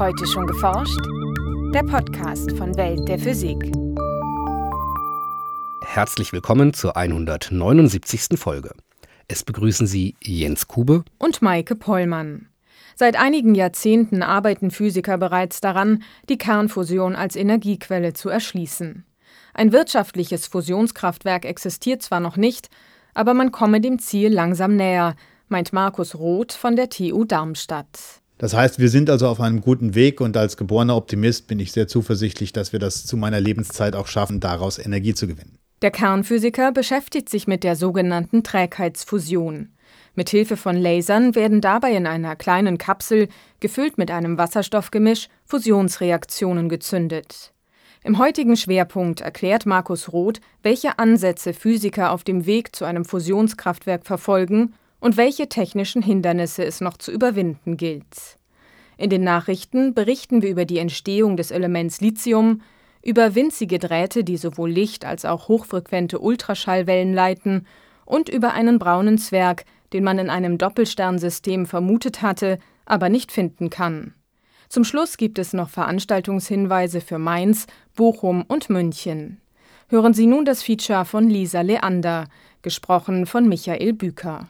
Heute schon geforscht? Der Podcast von Welt der Physik. Herzlich willkommen zur 179. Folge. Es begrüßen Sie Jens Kube und Maike Pollmann. Seit einigen Jahrzehnten arbeiten Physiker bereits daran, die Kernfusion als Energiequelle zu erschließen. Ein wirtschaftliches Fusionskraftwerk existiert zwar noch nicht, aber man komme dem Ziel langsam näher, meint Markus Roth von der TU Darmstadt. Das heißt, wir sind also auf einem guten Weg und als geborener Optimist bin ich sehr zuversichtlich, dass wir das zu meiner Lebenszeit auch schaffen, daraus Energie zu gewinnen. Der Kernphysiker beschäftigt sich mit der sogenannten Trägheitsfusion. Mit Hilfe von Lasern werden dabei in einer kleinen Kapsel, gefüllt mit einem Wasserstoffgemisch, Fusionsreaktionen gezündet. Im heutigen Schwerpunkt erklärt Markus Roth, welche Ansätze Physiker auf dem Weg zu einem Fusionskraftwerk verfolgen und welche technischen Hindernisse es noch zu überwinden gilt. In den Nachrichten berichten wir über die Entstehung des Elements Lithium, über winzige Drähte, die sowohl Licht als auch hochfrequente Ultraschallwellen leiten, und über einen braunen Zwerg, den man in einem Doppelsternsystem vermutet hatte, aber nicht finden kann. Zum Schluss gibt es noch Veranstaltungshinweise für Mainz, Bochum und München. Hören Sie nun das Feature von Lisa Leander, gesprochen von Michael Büker.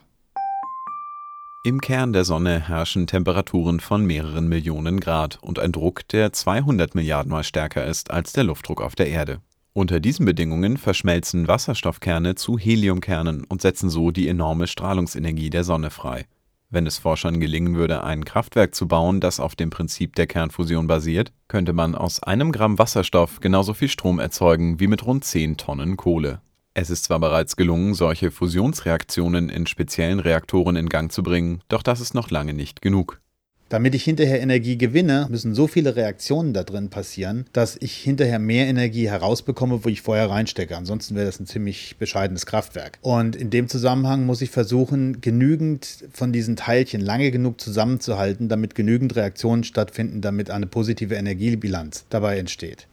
Im Kern der Sonne herrschen Temperaturen von mehreren Millionen Grad und ein Druck, der 200 Milliarden Mal stärker ist als der Luftdruck auf der Erde. Unter diesen Bedingungen verschmelzen Wasserstoffkerne zu Heliumkernen und setzen so die enorme Strahlungsenergie der Sonne frei. Wenn es Forschern gelingen würde, ein Kraftwerk zu bauen, das auf dem Prinzip der Kernfusion basiert, könnte man aus einem Gramm Wasserstoff genauso viel Strom erzeugen wie mit rund 10 Tonnen Kohle. Es ist zwar bereits gelungen, solche Fusionsreaktionen in speziellen Reaktoren in Gang zu bringen, doch das ist noch lange nicht genug. Damit ich hinterher Energie gewinne, müssen so viele Reaktionen da drin passieren, dass ich hinterher mehr Energie herausbekomme, wo ich vorher reinstecke. Ansonsten wäre das ein ziemlich bescheidenes Kraftwerk. Und in dem Zusammenhang muss ich versuchen, genügend von diesen Teilchen lange genug zusammenzuhalten, damit genügend Reaktionen stattfinden, damit eine positive Energiebilanz dabei entsteht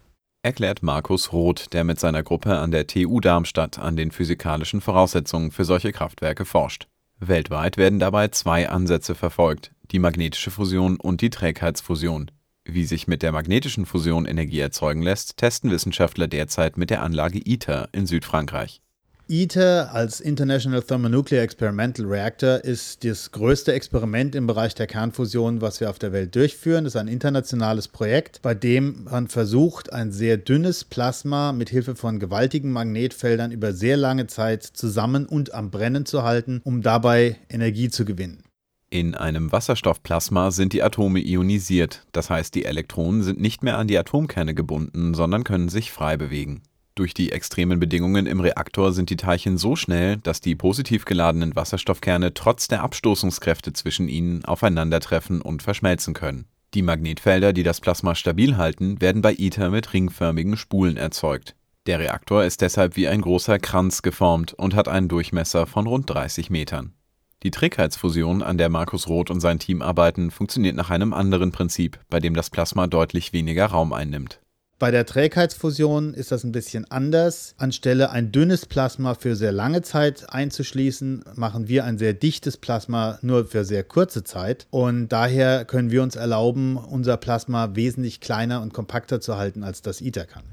erklärt Markus Roth, der mit seiner Gruppe an der TU Darmstadt an den physikalischen Voraussetzungen für solche Kraftwerke forscht. Weltweit werden dabei zwei Ansätze verfolgt, die magnetische Fusion und die Trägheitsfusion. Wie sich mit der magnetischen Fusion Energie erzeugen lässt, testen Wissenschaftler derzeit mit der Anlage ITER in Südfrankreich. ITER als International Thermonuclear Experimental Reactor ist das größte Experiment im Bereich der Kernfusion, was wir auf der Welt durchführen. Das ist ein internationales Projekt, bei dem man versucht, ein sehr dünnes Plasma mit Hilfe von gewaltigen Magnetfeldern über sehr lange Zeit zusammen und am Brennen zu halten, um dabei Energie zu gewinnen. In einem Wasserstoffplasma sind die Atome ionisiert, das heißt die Elektronen sind nicht mehr an die Atomkerne gebunden, sondern können sich frei bewegen. Durch die extremen Bedingungen im Reaktor sind die Teilchen so schnell, dass die positiv geladenen Wasserstoffkerne trotz der Abstoßungskräfte zwischen ihnen aufeinandertreffen und verschmelzen können. Die Magnetfelder, die das Plasma stabil halten, werden bei ITER mit ringförmigen Spulen erzeugt. Der Reaktor ist deshalb wie ein großer Kranz geformt und hat einen Durchmesser von rund 30 Metern. Die Trägheitsfusion, an der Markus Roth und sein Team arbeiten, funktioniert nach einem anderen Prinzip, bei dem das Plasma deutlich weniger Raum einnimmt. Bei der Trägheitsfusion ist das ein bisschen anders. Anstelle ein dünnes Plasma für sehr lange Zeit einzuschließen, machen wir ein sehr dichtes Plasma nur für sehr kurze Zeit. Und daher können wir uns erlauben, unser Plasma wesentlich kleiner und kompakter zu halten, als das ITER kann.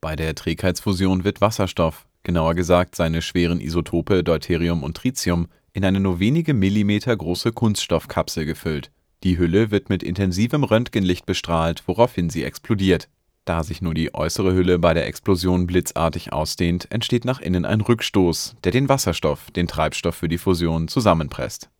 Bei der Trägheitsfusion wird Wasserstoff, genauer gesagt seine schweren Isotope Deuterium und Tritium, in eine nur wenige Millimeter große Kunststoffkapsel gefüllt. Die Hülle wird mit intensivem Röntgenlicht bestrahlt, woraufhin sie explodiert. Da sich nur die äußere Hülle bei der Explosion blitzartig ausdehnt, entsteht nach innen ein Rückstoß, der den Wasserstoff, den Treibstoff für die Fusion, zusammenpresst.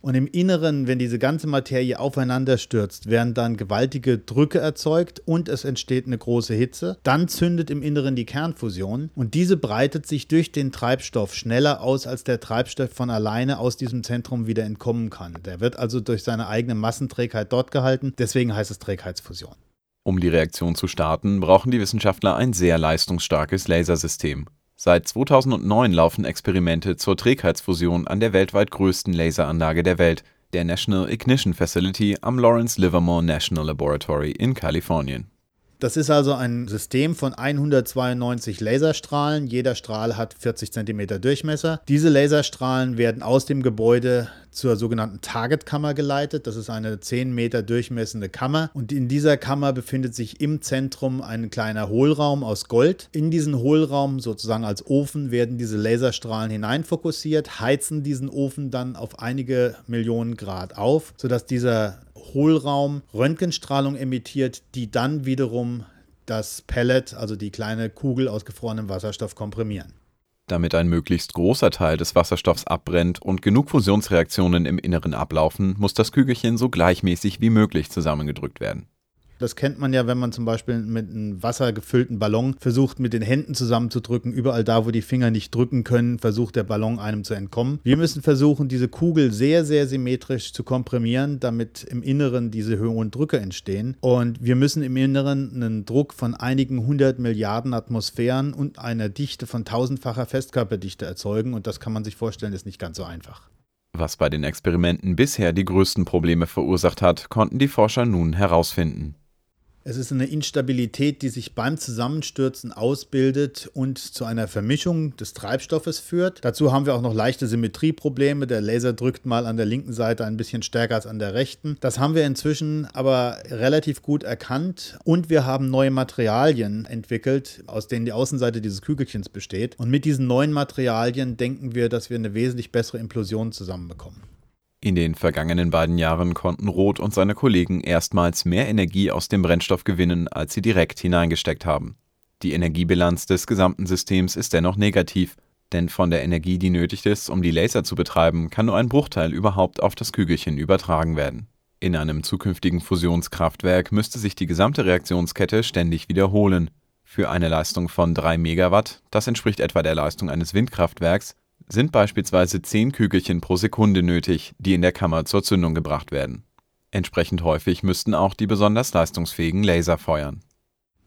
Und im Inneren, wenn diese ganze Materie aufeinander stürzt, werden dann gewaltige Drücke erzeugt und es entsteht eine große Hitze. Dann zündet im Inneren die Kernfusion und diese breitet sich durch den Treibstoff schneller aus, als der Treibstoff von alleine aus diesem Zentrum wieder entkommen kann. Der wird also durch seine eigene Massenträgheit dort gehalten. Deswegen heißt es Trägheitsfusion. Um die Reaktion zu starten, brauchen die Wissenschaftler ein sehr leistungsstarkes Lasersystem. Seit 2009 laufen Experimente zur Trägheitsfusion an der weltweit größten Laseranlage der Welt, der National Ignition Facility am Lawrence Livermore National Laboratory in Kalifornien. Das ist also ein System von 192 Laserstrahlen. Jeder Strahl hat 40 cm Durchmesser. Diese Laserstrahlen werden aus dem Gebäude zur sogenannten Targetkammer geleitet. Das ist eine 10 Meter durchmessende Kammer. Und in dieser Kammer befindet sich im Zentrum ein kleiner Hohlraum aus Gold. In diesen Hohlraum, sozusagen als Ofen, werden diese Laserstrahlen hineinfokussiert, heizen diesen Ofen dann auf einige Millionen Grad auf, sodass dieser Hohlraum Röntgenstrahlung emittiert, die dann wiederum das Pellet, also die kleine Kugel aus gefrorenem Wasserstoff, komprimieren. Damit ein möglichst großer Teil des Wasserstoffs abbrennt und genug Fusionsreaktionen im Inneren ablaufen, muss das Kügelchen so gleichmäßig wie möglich zusammengedrückt werden. Das kennt man ja, wenn man zum Beispiel mit einem wassergefüllten Ballon versucht, mit den Händen zusammenzudrücken. Überall da, wo die Finger nicht drücken können, versucht der Ballon einem zu entkommen. Wir müssen versuchen, diese Kugel sehr, sehr symmetrisch zu komprimieren, damit im Inneren diese hohen Drücke entstehen. Und wir müssen im Inneren einen Druck von einigen hundert Milliarden Atmosphären und einer Dichte von tausendfacher Festkörperdichte erzeugen. Und das kann man sich vorstellen, ist nicht ganz so einfach. Was bei den Experimenten bisher die größten Probleme verursacht hat, konnten die Forscher nun herausfinden. Es ist eine Instabilität, die sich beim Zusammenstürzen ausbildet und zu einer Vermischung des Treibstoffes führt. Dazu haben wir auch noch leichte Symmetrieprobleme. Der Laser drückt mal an der linken Seite ein bisschen stärker als an der rechten. Das haben wir inzwischen aber relativ gut erkannt und wir haben neue Materialien entwickelt, aus denen die Außenseite dieses Kügelchens besteht. Und mit diesen neuen Materialien denken wir, dass wir eine wesentlich bessere Implosion zusammenbekommen. In den vergangenen beiden Jahren konnten Roth und seine Kollegen erstmals mehr Energie aus dem Brennstoff gewinnen, als sie direkt hineingesteckt haben. Die Energiebilanz des gesamten Systems ist dennoch negativ, denn von der Energie, die nötig ist, um die Laser zu betreiben, kann nur ein Bruchteil überhaupt auf das Kügelchen übertragen werden. In einem zukünftigen Fusionskraftwerk müsste sich die gesamte Reaktionskette ständig wiederholen. Für eine Leistung von 3 Megawatt, das entspricht etwa der Leistung eines Windkraftwerks, sind beispielsweise 10 Kügelchen pro Sekunde nötig, die in der Kammer zur Zündung gebracht werden. Entsprechend häufig müssten auch die besonders leistungsfähigen Laser feuern.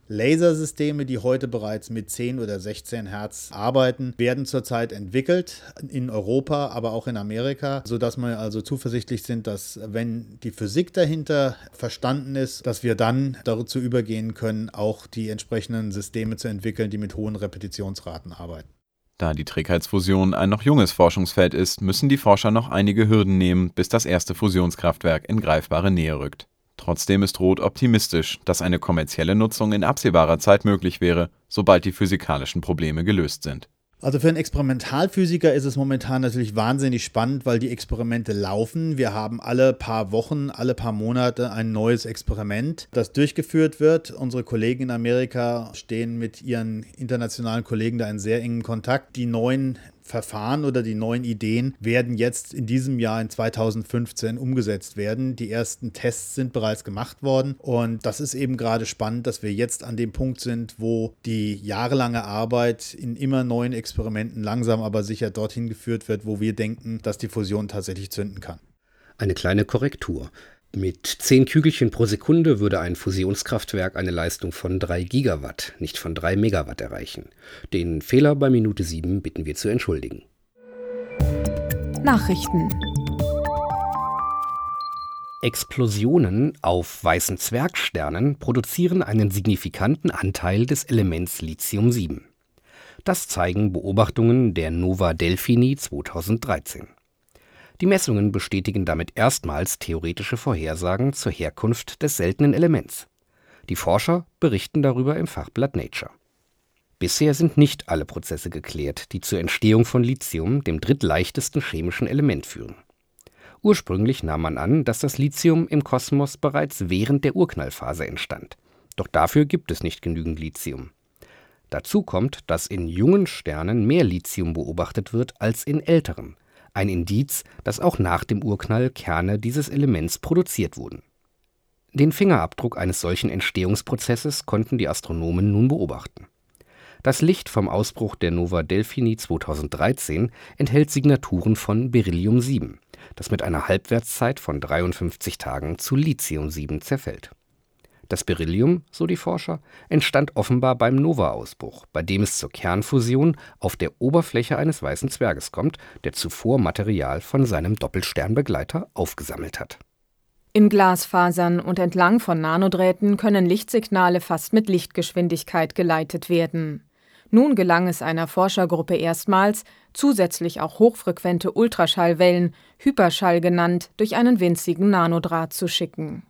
Lasersysteme, die heute bereits mit 10 oder 16 Hertz arbeiten, werden zurzeit entwickelt in Europa, aber auch in Amerika, sodass wir also zuversichtlich sind, dass wenn die Physik dahinter verstanden ist, dass wir dann dazu übergehen können, auch die entsprechenden Systeme zu entwickeln, die mit hohen Repetitionsraten arbeiten. Da die Trägheitsfusion ein noch junges Forschungsfeld ist, müssen die Forscher noch einige Hürden nehmen, bis das erste Fusionskraftwerk in greifbare Nähe rückt. Trotzdem ist Roth optimistisch, dass eine kommerzielle Nutzung in absehbarer Zeit möglich wäre, sobald die physikalischen Probleme gelöst sind. Also für einen Experimentalphysiker ist es momentan natürlich wahnsinnig spannend, weil die Experimente laufen. Wir haben alle paar Wochen, alle paar Monate ein neues Experiment, das durchgeführt wird. Unsere Kollegen in Amerika stehen mit ihren internationalen Kollegen da in sehr engem Kontakt. Die neuen Verfahren oder die neuen Ideen werden jetzt in diesem Jahr in 2015 umgesetzt werden. Die ersten Tests sind bereits gemacht worden und das ist eben gerade spannend, dass wir jetzt an dem Punkt sind, wo die jahrelange Arbeit in immer neuen Experimenten langsam aber sicher dorthin geführt wird, wo wir denken, dass die Fusion tatsächlich zünden kann. Eine kleine Korrektur. Mit 10 Kügelchen pro Sekunde würde ein Fusionskraftwerk eine Leistung von 3 Gigawatt, nicht von 3 Megawatt erreichen. Den Fehler bei Minute 7 bitten wir zu entschuldigen. Nachrichten Explosionen auf weißen Zwergsternen produzieren einen signifikanten Anteil des Elements Lithium-7. Das zeigen Beobachtungen der Nova Delphini 2013. Die Messungen bestätigen damit erstmals theoretische Vorhersagen zur Herkunft des seltenen Elements. Die Forscher berichten darüber im Fachblatt Nature. Bisher sind nicht alle Prozesse geklärt, die zur Entstehung von Lithium, dem drittleichtesten chemischen Element, führen. Ursprünglich nahm man an, dass das Lithium im Kosmos bereits während der Urknallphase entstand. Doch dafür gibt es nicht genügend Lithium. Dazu kommt, dass in jungen Sternen mehr Lithium beobachtet wird als in älteren, ein Indiz, dass auch nach dem Urknall Kerne dieses Elements produziert wurden. Den Fingerabdruck eines solchen Entstehungsprozesses konnten die Astronomen nun beobachten. Das Licht vom Ausbruch der Nova Delphini 2013 enthält Signaturen von Beryllium-7, das mit einer Halbwertszeit von 53 Tagen zu Lithium-7 zerfällt das Beryllium, so die Forscher, entstand offenbar beim Nova-Ausbruch, bei dem es zur Kernfusion auf der Oberfläche eines Weißen Zwerges kommt, der zuvor Material von seinem Doppelsternbegleiter aufgesammelt hat. In Glasfasern und entlang von Nanodrähten können Lichtsignale fast mit Lichtgeschwindigkeit geleitet werden. Nun gelang es einer Forschergruppe erstmals, zusätzlich auch hochfrequente Ultraschallwellen, Hyperschall genannt, durch einen winzigen Nanodraht zu schicken.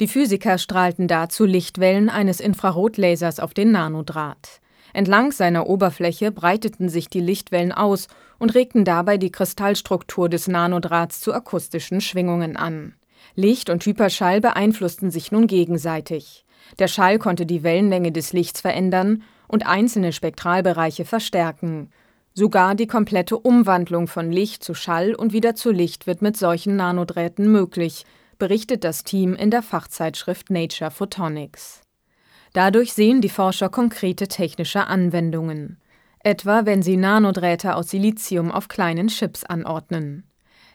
Die Physiker strahlten dazu Lichtwellen eines Infrarotlasers auf den Nanodraht. Entlang seiner Oberfläche breiteten sich die Lichtwellen aus und regten dabei die Kristallstruktur des Nanodrahts zu akustischen Schwingungen an. Licht und Hyperschall beeinflussten sich nun gegenseitig. Der Schall konnte die Wellenlänge des Lichts verändern und einzelne Spektralbereiche verstärken. Sogar die komplette Umwandlung von Licht zu Schall und wieder zu Licht wird mit solchen Nanodrähten möglich, berichtet das Team in der Fachzeitschrift Nature Photonics. Dadurch sehen die Forscher konkrete technische Anwendungen, etwa wenn sie Nanodrähte aus Silizium auf kleinen Chips anordnen.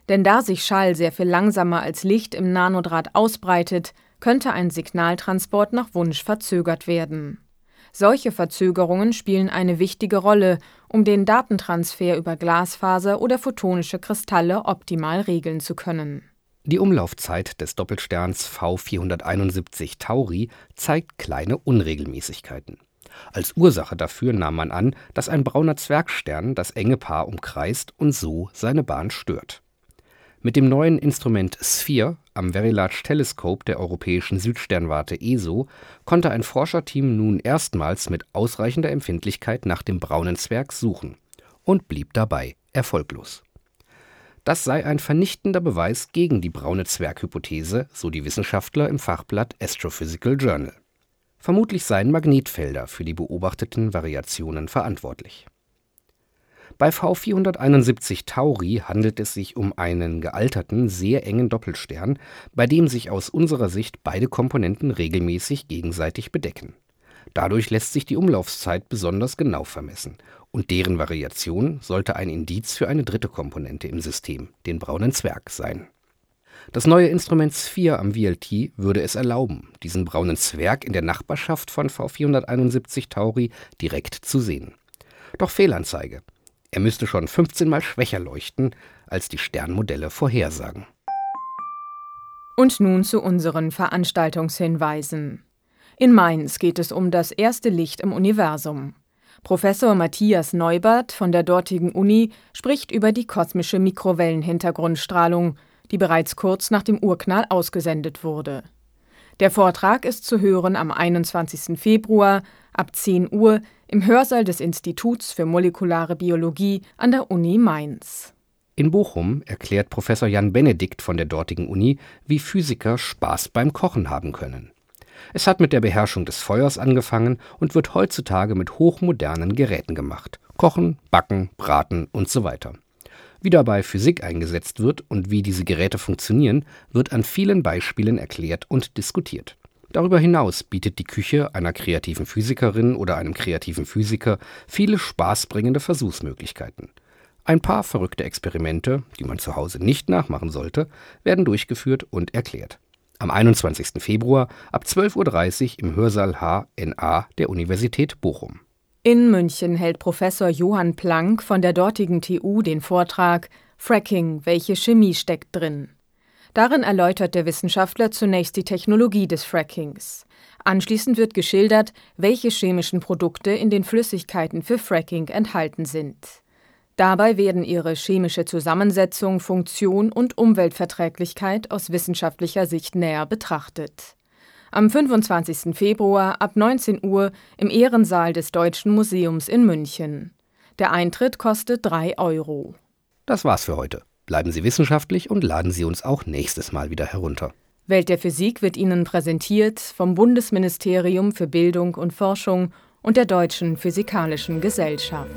Denn da sich Schall sehr viel langsamer als Licht im Nanodraht ausbreitet, könnte ein Signaltransport nach Wunsch verzögert werden. Solche Verzögerungen spielen eine wichtige Rolle, um den Datentransfer über Glasfaser oder photonische Kristalle optimal regeln zu können. Die Umlaufzeit des Doppelsterns V471 Tauri zeigt kleine Unregelmäßigkeiten. Als Ursache dafür nahm man an, dass ein brauner Zwergstern das enge Paar umkreist und so seine Bahn stört. Mit dem neuen Instrument SPHERE am Very Large Telescope der Europäischen Südsternwarte ESO konnte ein Forscherteam nun erstmals mit ausreichender Empfindlichkeit nach dem Braunen Zwerg suchen und blieb dabei erfolglos. Das sei ein vernichtender Beweis gegen die Braune Zwerg-Hypothese, so die Wissenschaftler im Fachblatt Astrophysical Journal. Vermutlich seien Magnetfelder für die beobachteten Variationen verantwortlich bei V471 Tauri handelt es sich um einen gealterten, sehr engen Doppelstern, bei dem sich aus unserer Sicht beide Komponenten regelmäßig gegenseitig bedecken. Dadurch lässt sich die Umlaufzeit besonders genau vermessen, und deren Variation sollte ein Indiz für eine dritte Komponente im System, den Braunen Zwerg, sein. Das neue Instrument Sphere am VLT würde es erlauben, diesen Braunen Zwerg in der Nachbarschaft von V471 Tauri direkt zu sehen. Doch Fehlanzeige. Er müsste schon 15 mal schwächer leuchten, als die Sternmodelle vorhersagen. Und nun zu unseren Veranstaltungshinweisen. In Mainz geht es um das erste Licht im Universum. Professor Matthias Neubert von der dortigen Uni spricht über die kosmische Mikrowellenhintergrundstrahlung, die bereits kurz nach dem Urknall ausgesendet wurde. Der Vortrag ist zu hören am 21. Februar ab 10 Uhr im Hörsaal des Instituts für molekulare Biologie an der Uni Mainz. In Bochum erklärt Professor Jan Benedikt von der dortigen Uni, wie Physiker Spaß beim Kochen haben können. Es hat mit der Beherrschung des Feuers angefangen und wird heutzutage mit hochmodernen Geräten gemacht. Kochen, backen, braten und so weiter. Wie dabei Physik eingesetzt wird und wie diese Geräte funktionieren, wird an vielen Beispielen erklärt und diskutiert. Darüber hinaus bietet die Küche einer kreativen Physikerin oder einem kreativen Physiker viele spaßbringende Versuchsmöglichkeiten. Ein paar verrückte Experimente, die man zu Hause nicht nachmachen sollte, werden durchgeführt und erklärt. Am 21. Februar ab 12.30 Uhr im Hörsaal HNA der Universität Bochum. In München hält Professor Johann Planck von der dortigen TU den Vortrag Fracking, welche Chemie steckt drin? Darin erläutert der Wissenschaftler zunächst die Technologie des Frackings. Anschließend wird geschildert, welche chemischen Produkte in den Flüssigkeiten für Fracking enthalten sind. Dabei werden ihre chemische Zusammensetzung, Funktion und Umweltverträglichkeit aus wissenschaftlicher Sicht näher betrachtet. Am 25. Februar ab 19 Uhr im Ehrensaal des Deutschen Museums in München. Der Eintritt kostet 3 Euro. Das war's für heute. Bleiben Sie wissenschaftlich und laden Sie uns auch nächstes Mal wieder herunter. Welt der Physik wird Ihnen präsentiert vom Bundesministerium für Bildung und Forschung und der Deutschen Physikalischen Gesellschaft.